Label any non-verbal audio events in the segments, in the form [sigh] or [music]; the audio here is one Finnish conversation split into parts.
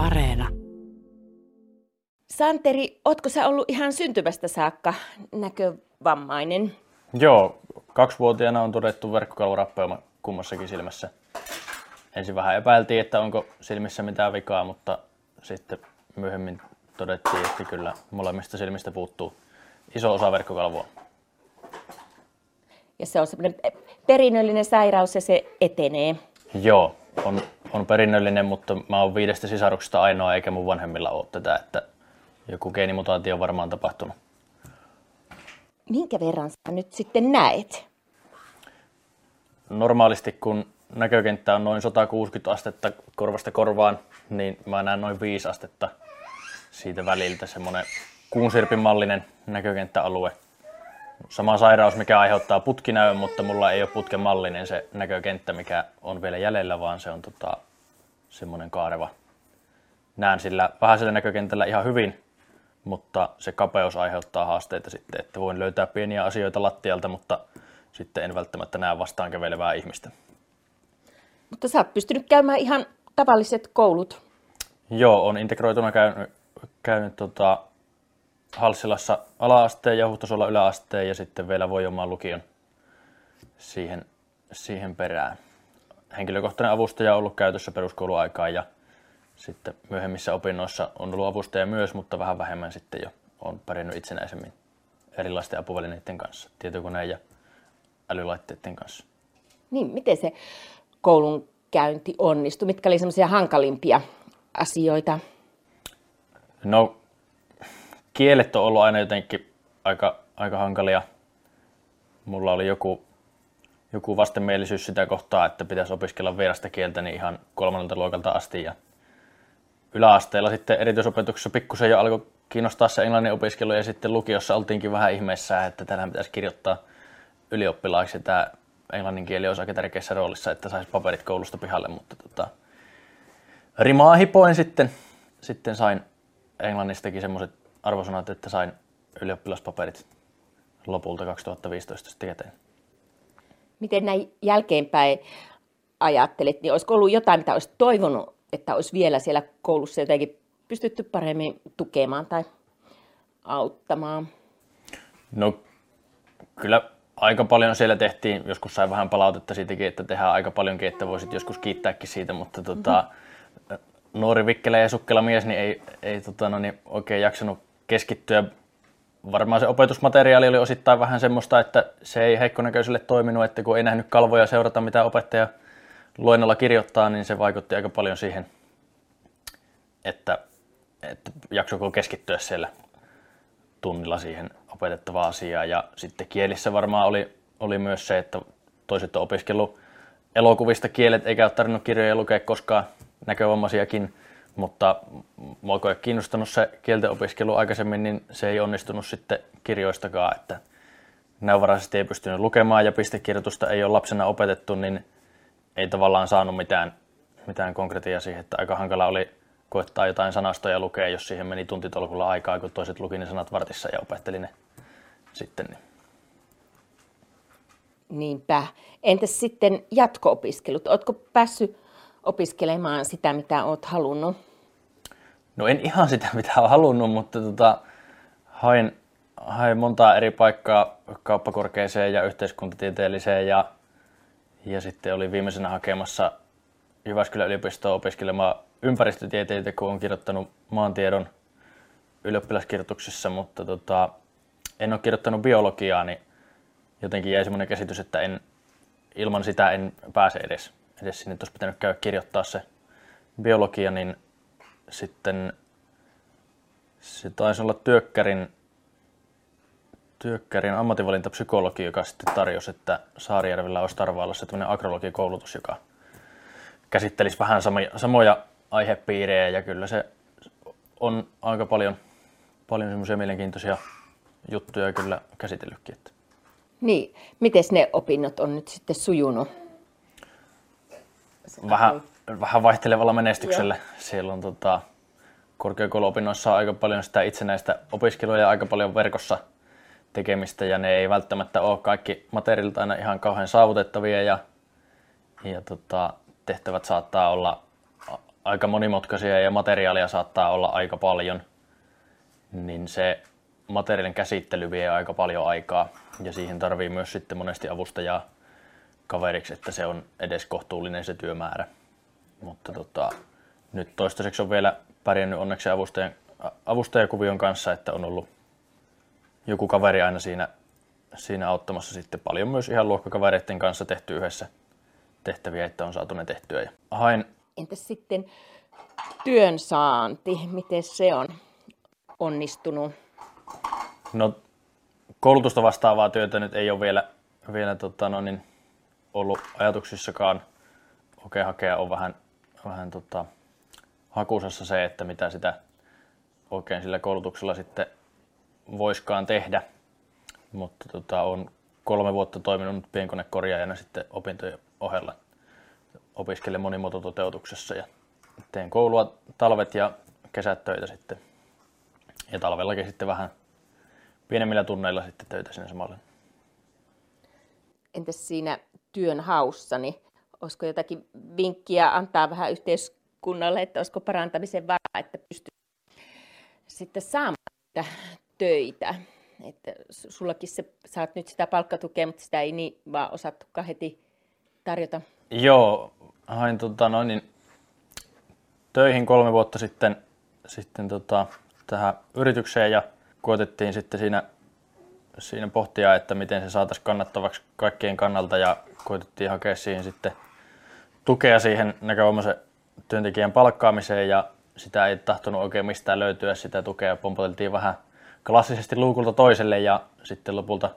Areena. Santeri, ootko sä ollut ihan syntymästä saakka näkövammainen? Joo, kaksivuotiaana on todettu verkkokalvorappeuma kummassakin silmässä. Ensin vähän epäiltiin, että onko silmissä mitään vikaa, mutta sitten myöhemmin todettiin, että kyllä molemmista silmistä puuttuu iso osa verkkokalvoa. Ja se on semmoinen perinnöllinen sairaus ja se etenee. Joo, on, on perinnöllinen, mutta mä oon viidestä sisaruksesta ainoa, eikä mun vanhemmilla ole tätä, että joku geenimutaatio on varmaan tapahtunut. Minkä verran sä nyt sitten näet? Normaalisti kun näkökenttä on noin 160 astetta korvasta korvaan, niin mä näen noin 5 astetta siitä väliltä semmoinen kuunsirpin mallinen näkökenttäalue. Sama sairaus, mikä aiheuttaa putkinäön, mutta mulla ei ole putken mallinen se näkökenttä, mikä on vielä jäljellä, vaan se on tota, semmoinen kaareva. Näen sillä vähäisellä näkökentällä ihan hyvin, mutta se kapeus aiheuttaa haasteita sitten, että voin löytää pieniä asioita lattialta, mutta sitten en välttämättä näe vastaan kävelevää ihmistä. Mutta sä oot pystynyt käymään ihan tavalliset koulut. Joo, on integroituna käynyt, käynyt tota, Halsilassa ala-asteen ja Huhtasolla yläasteen ja sitten vielä voi omaan lukion siihen, siihen perään. Henkilökohtainen avustaja on ollut käytössä peruskouluaikaan ja sitten myöhemmissä opinnoissa on ollut avustaja myös, mutta vähän vähemmän sitten jo on pärjännyt itsenäisemmin erilaisten apuvälineiden kanssa, tietokoneen ja älylaitteiden kanssa. Niin, miten se koulun käynti onnistui? Mitkä oli semmoisia hankalimpia asioita? No, kielet on ollut aina jotenkin aika, aika hankalia. Mulla oli joku, joku vastenmielisyys sitä kohtaa, että pitäisi opiskella vierasta kieltä niin ihan kolmannelta luokalta asti. Ja yläasteella sitten erityisopetuksessa pikkusen jo alkoi kiinnostaa se englannin opiskelu ja sitten lukiossa oltiinkin vähän ihmeessä, että täällä pitäisi kirjoittaa ylioppilaaksi. Tämä englannin kieli olisi aika tärkeässä roolissa, että saisi paperit koulusta pihalle, mutta tota, rimaa hipoin sitten, sitten sain englannistakin semmoiset arvosanat, että sain ylioppilaspaperit lopulta 2015 sitten käteen. Miten näin jälkeenpäin ajattelet, niin olisiko ollut jotain, mitä olisit toivonut, että olisi vielä siellä koulussa jotenkin pystytty paremmin tukemaan tai auttamaan? No kyllä aika paljon siellä tehtiin, joskus sai vähän palautetta siitäkin, että tehdään aika paljonkin, että voisit joskus kiittääkin siitä, mutta tota, mm-hmm. nuori vikkelä ja sukkela mies niin ei, ei tota, no niin, oikein jaksanut keskittyä. Varmaan se opetusmateriaali oli osittain vähän semmoista, että se ei heikkonäköiselle toiminut, että kun ei nähnyt kalvoja seurata, mitä opettaja luennolla kirjoittaa, niin se vaikutti aika paljon siihen, että, että jaksoko keskittyä siellä tunnilla siihen opetettavaan asiaan. Ja sitten kielissä varmaan oli, oli myös se, että toiset on opiskellut elokuvista kielet, eikä ole tarvinnut kirjoja lukea koskaan näkövammaisiakin, mutta mua ei kiinnostanut se kielten opiskelu aikaisemmin, niin se ei onnistunut sitten kirjoistakaan, että neuvaraisesti ei pystynyt lukemaan ja pistekirjoitusta ei ole lapsena opetettu, niin ei tavallaan saanut mitään, mitään konkretiaa siihen, että aika hankala oli koettaa jotain sanastoja lukea, jos siihen meni tuntitolkulla aikaa, kun toiset luki ne sanat vartissa ja opetteli ne sitten. Niin. Niinpä. Entäs sitten jatko-opiskelut? Oletko päässyt opiskelemaan sitä, mitä olet halunnut? No en ihan sitä, [laughs] mitä olen halunnut, mutta tota, hain, hain montaa eri paikkaa kauppakorkeeseen ja yhteiskuntatieteelliseen ja, ja sitten oli viimeisenä hakemassa Jyväskylän yliopistoon opiskelemaan ympäristötieteitä, kun olen kirjoittanut maantiedon ylioppilaskirjoituksessa, mutta tota, en ole kirjoittanut biologiaa, niin jotenkin jäi semmoinen käsitys, että en, ilman sitä en pääse edes, edes sinne, olisi pitänyt käydä kirjoittaa se biologia, niin sitten se taisi olla työkkärin, työkkärin ammatinvalintapsykologi, joka sitten tarjosi, että Saarijärvellä olisi Tarvaalassa tämmöinen agrologikoulutus, joka käsittelisi vähän samoja, samoja aihepiirejä ja kyllä se on aika paljon, paljon semmoisia mielenkiintoisia juttuja kyllä käsitellytkin. Että. Niin, miten ne opinnot on nyt sitten sujunut? Vähän, vähän vaihtelevalla menestyksellä. Joo. Siellä on tota, korkeakouluopinnoissa aika paljon sitä itsenäistä opiskelua ja aika paljon verkossa tekemistä ja ne ei välttämättä ole kaikki materiaalit aina ihan kauhean saavutettavia ja, ja tota, tehtävät saattaa olla aika monimutkaisia ja materiaalia saattaa olla aika paljon, niin se materiaalin käsittely vie aika paljon aikaa ja siihen tarvii myös sitten monesti avustajaa kaveriksi, että se on edes kohtuullinen se työmäärä. Mutta tota, nyt toistaiseksi on vielä pärjännyt onneksi avustajan, avustajakuvion kanssa, että on ollut joku kaveri aina siinä, siinä auttamassa sitten paljon myös ihan luokkakavereiden kanssa tehty yhdessä tehtäviä, että on saatu ne tehtyä. Ja hain Entäs sitten työn saanti, miten se on onnistunut? No, koulutusta vastaavaa työtä nyt ei ole vielä, vielä tota, no niin, ollut ajatuksissakaan. Okei, hakea on vähän, vähän tota, hakusessa se, että mitä sitä oikein sillä koulutuksella sitten voiskaan tehdä. Mutta tota, on kolme vuotta toiminut pienkonekorjaajana sitten opintojen ohella. Opiskelen monimuotototeutuksessa ja teen koulua talvet ja kesät töitä sitten. Ja talvellakin sitten vähän pienemmillä tunneilla sitten töitä sinne samalle. Entäs siinä työn haussa, niin olisiko jotakin vinkkiä antaa vähän yhteiskunnalle, että olisiko parantamisen varaa, että pystyy sitten saamaan töitä? Että sullakin se, saat nyt sitä palkkatukea, mutta sitä ei niin vaan osattukaan heti tarjota. Joo, hain tota, no niin, töihin kolme vuotta sitten, sitten tota, tähän yritykseen ja koetettiin sitten siinä, siinä pohtia, että miten se saataisiin kannattavaksi kaikkien kannalta ja koetettiin hakea siihen sitten tukea siihen näkövammaisen työntekijän palkkaamiseen ja sitä ei tahtonut oikein mistään löytyä sitä tukea. Pompoteltiin vähän klassisesti luukulta toiselle ja sitten lopulta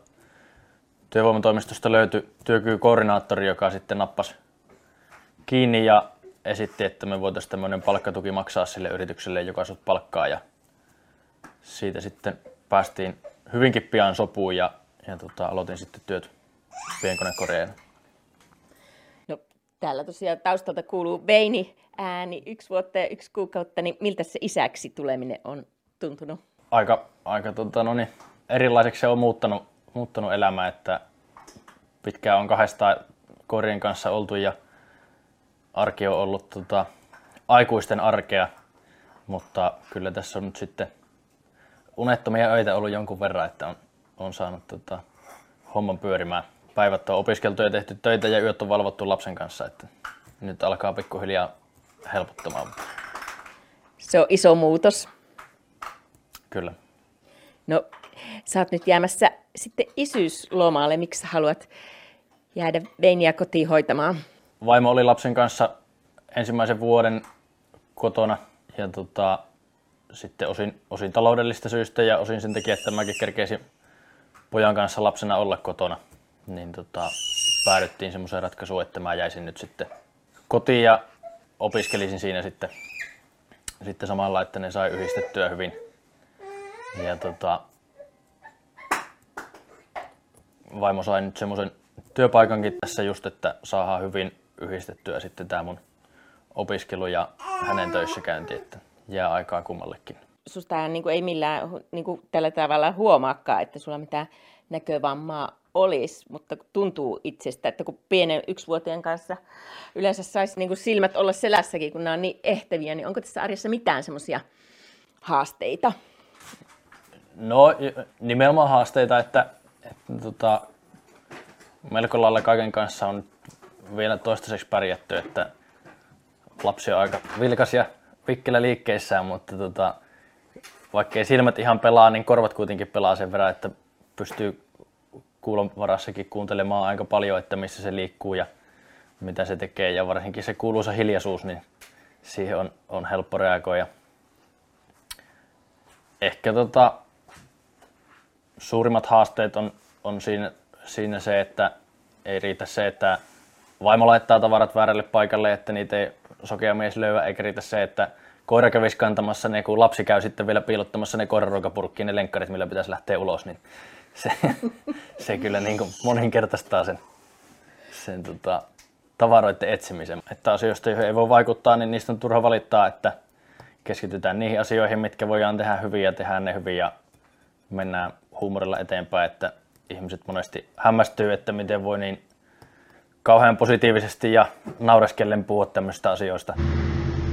työvoimatoimistosta löytyi työkykykoordinaattori, joka sitten nappasi kiinni ja esitti, että me voitaisiin tämmöinen palkkatuki maksaa sille yritykselle, joka sut palkkaa ja siitä sitten päästiin hyvinkin pian sopuun ja, ja tota, aloitin sitten työt pienkonekoreena. No, täällä tosiaan taustalta kuuluu Veini ääni yksi vuotta ja yksi kuukautta, niin miltä se isäksi tuleminen on tuntunut? Aika, aika tota, no niin, erilaiseksi se on muuttanut, muuttanut elämä, että pitkään on kahdesta korien kanssa oltu ja arki on ollut tota, aikuisten arkea, mutta kyllä tässä on nyt sitten unettomia öitä ollut jonkun verran, että on, on saanut tota, homman pyörimään. Päivät on opiskeltu ja tehty töitä ja yöt on valvottu lapsen kanssa, että nyt alkaa pikkuhiljaa helpottamaan. Se on iso muutos. Kyllä. No, sä oot nyt jäämässä sitten isyyslomalle. Miksi sä haluat jäädä Veiniä kotiin hoitamaan? Vaimo oli lapsen kanssa ensimmäisen vuoden kotona ja tota, sitten osin, osin taloudellista syystä ja osin sen takia, että mäkin kerkeisin pojan kanssa lapsena olla kotona, niin tota, päädyttiin semmoiseen ratkaisuun, että mä jäisin nyt sitten kotiin ja opiskelisin siinä sitten, sitten samalla, että ne sai yhdistettyä hyvin. Ja tota, vaimo sai nyt semmoisen työpaikankin tässä just, että saadaan hyvin yhdistettyä sitten tämä mun opiskelu ja hänen töissä käynti, että jää aikaa kummallekin. Susta niin kuin ei millään niin kuin tällä tavalla huomaakaan, että sulla mitään näkövammaa olisi, mutta tuntuu itsestä, että kun pienen yksivuotiaan kanssa yleensä saisi niin kuin silmät olla selässäkin, kun nämä on niin ehtäviä, niin onko tässä arjessa mitään semmoisia haasteita? No nimenomaan haasteita, että, että tota, melko lailla kaiken kanssa on vielä toistaiseksi pärjätty, että lapsi on aika vilkas ja pikkelä liikkeissään, mutta tota, vaikkei silmät ihan pelaa, niin korvat kuitenkin pelaa sen verran, että pystyy kuulonvarassakin kuuntelemaan aika paljon, että missä se liikkuu ja mitä se tekee. Ja varsinkin se kuuluisa hiljaisuus, niin siihen on, on helppo reagoida. Ehkä tota, suurimmat haasteet on, on siinä, siinä se, että ei riitä se, että vaimo laittaa tavarat väärälle paikalle, että niitä ei sokea mies löyä, eikä riitä se, että koira kävisi kantamassa ne, kun lapsi käy sitten vielä piilottamassa ne koiraruokapurkkiin, ne lenkkarit, millä pitäisi lähteä ulos, niin se, [laughs] se kyllä niin kuin moninkertaistaa sen, sen tota, tavaroiden etsimisen. Että asioista, joihin ei voi vaikuttaa, niin niistä on turha valittaa, että keskitytään niihin asioihin, mitkä voidaan tehdä hyvin ja tehdään ne hyvin ja mennään huumorilla eteenpäin, että ihmiset monesti hämmästyy, että miten voi niin kauhean positiivisesti ja naureskellen puhua tämmöistä asioista.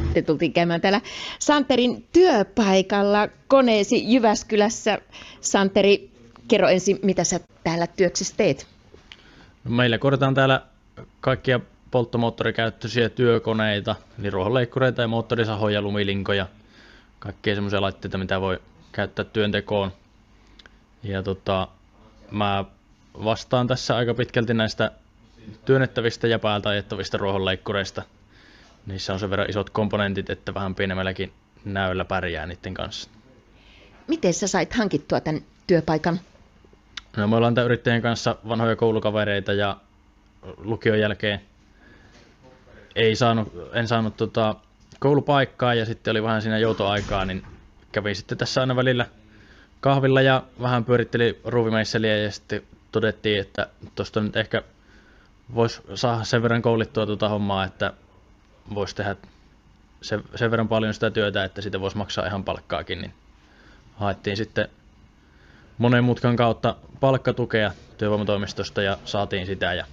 Sitten tultiin käymään täällä Santerin työpaikalla koneesi Jyväskylässä. Santeri, kerro ensin, mitä sä täällä työksessä teet? No meillä korjataan täällä kaikkia polttomoottorikäyttöisiä työkoneita, eli ruohonleikkureita ja moottorisahoja, lumilinkoja, kaikkia semmoisia laitteita, mitä voi käyttää työntekoon. Ja tota, mä vastaan tässä aika pitkälti näistä työnnettävistä ja päältä ajettavista ruohonleikkureista. Niissä on sen verran isot komponentit, että vähän pienemmälläkin näöllä pärjää niiden kanssa. Miten sä sait hankittua tämän työpaikan? No, me ollaan tämän yrittäjän kanssa vanhoja koulukavereita ja lukion jälkeen ei saanut, en saanut tota, koulupaikkaa ja sitten oli vähän siinä joutoaikaa, niin kävin sitten tässä aina välillä kahvilla ja vähän pyöritteli ruuvimeisseliä ja sitten todettiin, että tuosta nyt ehkä voisi saada sen verran koulittua tuota hommaa, että voisi tehdä sen, verran paljon sitä työtä, että sitä voisi maksaa ihan palkkaakin, niin haettiin sitten monen mutkan kautta palkkatukea työvoimatoimistosta ja saatiin sitä ja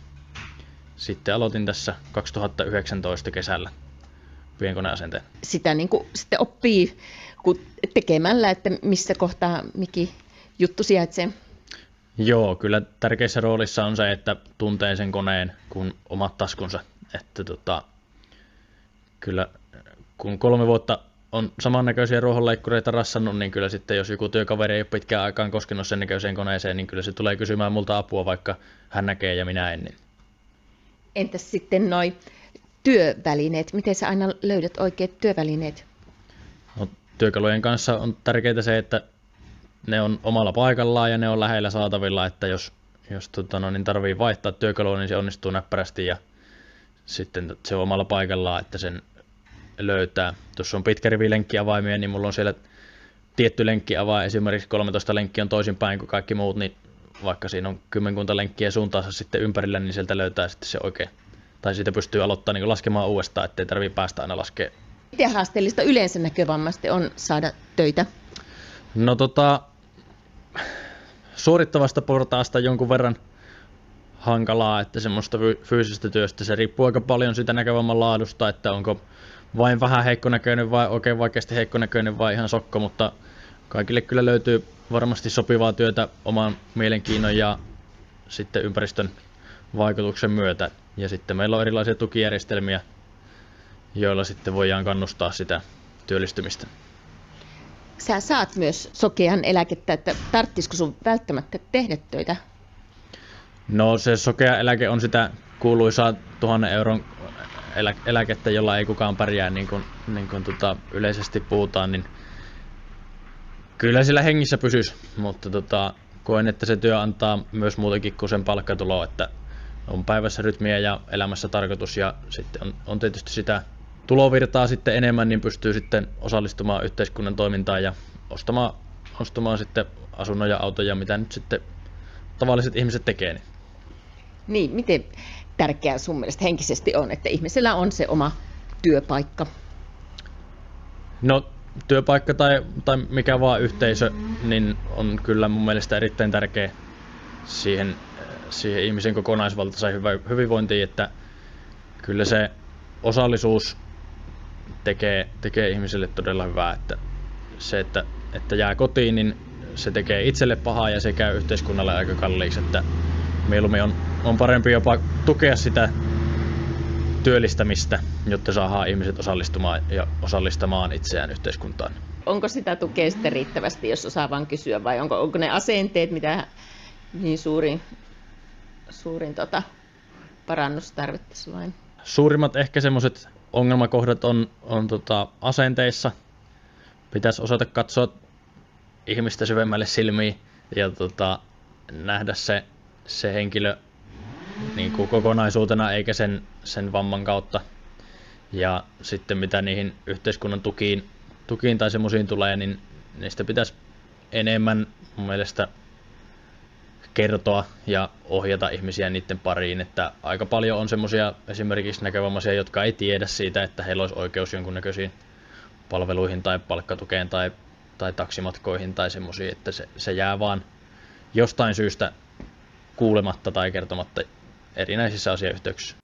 sitten aloitin tässä 2019 kesällä pienkoneasenteen. Sitä niin kuin sitten oppii kun tekemällä, että missä kohtaa mikin juttu sijaitsee. Joo, kyllä tärkeässä roolissa on se, että tuntee sen koneen kuin omat taskunsa. Että tota, kyllä kun kolme vuotta on samannäköisiä ruohonleikkureita rassannut, niin kyllä sitten jos joku työkaveri ei ole pitkään aikaan koskenut sen näköiseen koneeseen, niin kyllä se tulee kysymään multa apua, vaikka hän näkee ja minä en. Niin. Entäs sitten noin työvälineet? Miten sä aina löydät oikeat työvälineet? No, työkalujen kanssa on tärkeää se, että ne on omalla paikallaan ja ne on lähellä saatavilla, että jos, jos tota, no, niin tarvii vaihtaa työkalua, niin se onnistuu näppärästi ja sitten se on omalla paikallaan, että sen löytää. Tuossa on pitkä rivi lenkkiavaimia, niin mulla on siellä tietty lenkkiavain, esimerkiksi 13 lenkkiä on toisinpäin kuin kaikki muut, niin vaikka siinä on kymmenkunta lenkkiä suuntaansa sitten ympärillä, niin sieltä löytää sitten se oikein. Tai siitä pystyy aloittamaan niin laskemaan uudestaan, ettei tarvitse päästä aina laskea. Miten haasteellista yleensä näkövammaisten on saada töitä? No tota, suorittavasta portaasta jonkun verran hankalaa, että semmoista fyysisestä työstä se riippuu aika paljon siitä näkövamman laadusta, että onko vain vähän heikkonäköinen vai oikein vaikeasti heikkonäköinen vai ihan sokko, mutta kaikille kyllä löytyy varmasti sopivaa työtä oman mielenkiinnon ja sitten ympäristön vaikutuksen myötä. Ja sitten meillä on erilaisia tukijärjestelmiä, joilla sitten voidaan kannustaa sitä työllistymistä. Sä saat myös sokean eläkettä, että tarttisiko sun välttämättä tehdä töitä? No se sokea eläke on sitä kuuluisaa tuhannen euron eläkettä, jolla ei kukaan pärjää niin kuin, niin kuin tota, yleisesti puhutaan, niin kyllä sillä hengissä pysyisi, mutta tota, koen, että se työ antaa myös muutenkin kuin sen palkkatulo, että on päivässä rytmiä ja elämässä tarkoitus ja sitten on, on tietysti sitä tulovirtaa sitten enemmän, niin pystyy sitten osallistumaan yhteiskunnan toimintaan ja ostamaan, ostamaan sitten asunnon ja autoja, mitä nyt sitten tavalliset ihmiset tekee. Niin. Niin, miten tärkeää sun mielestä henkisesti on, että ihmisellä on se oma työpaikka? No työpaikka tai, tai mikä vaan yhteisö, niin on kyllä mun mielestä erittäin tärkeä siihen, siihen ihmisen kokonaisvaltaiseen hyvinvointiin, että kyllä se osallisuus tekee, tekee ihmiselle todella hyvää, että se, että, että jää kotiin, niin se tekee itselle pahaa ja se käy yhteiskunnalle aika kalliiksi, että mieluummin on, on parempi jopa tukea sitä työllistämistä, jotta saadaan ihmiset osallistumaan ja osallistamaan itseään yhteiskuntaan. Onko sitä tukea sitten riittävästi, jos osaa vain kysyä, vai onko, onko ne asenteet, mitä niin suurin, suurin tota, parannus tarvittaisi vain? Suurimmat ehkä semmoiset ongelmakohdat on, on tota, asenteissa. Pitäisi osata katsoa ihmistä syvemmälle silmiin ja tota, nähdä se se henkilö niin kuin kokonaisuutena eikä sen, sen vamman kautta. Ja sitten mitä niihin yhteiskunnan tukiin, tukiin tai semmoisiin tulee, niin niistä pitäisi enemmän mun mielestä kertoa ja ohjata ihmisiä niiden pariin, että aika paljon on semmoisia esimerkiksi näkövammaisia, jotka ei tiedä siitä, että heillä olisi oikeus jonkunnäköisiin palveluihin tai palkkatukeen tai, tai taksimatkoihin tai semmoisiin, että se, se jää vaan jostain syystä kuulematta tai kertomatta erinäisissä asiayhteyksissä.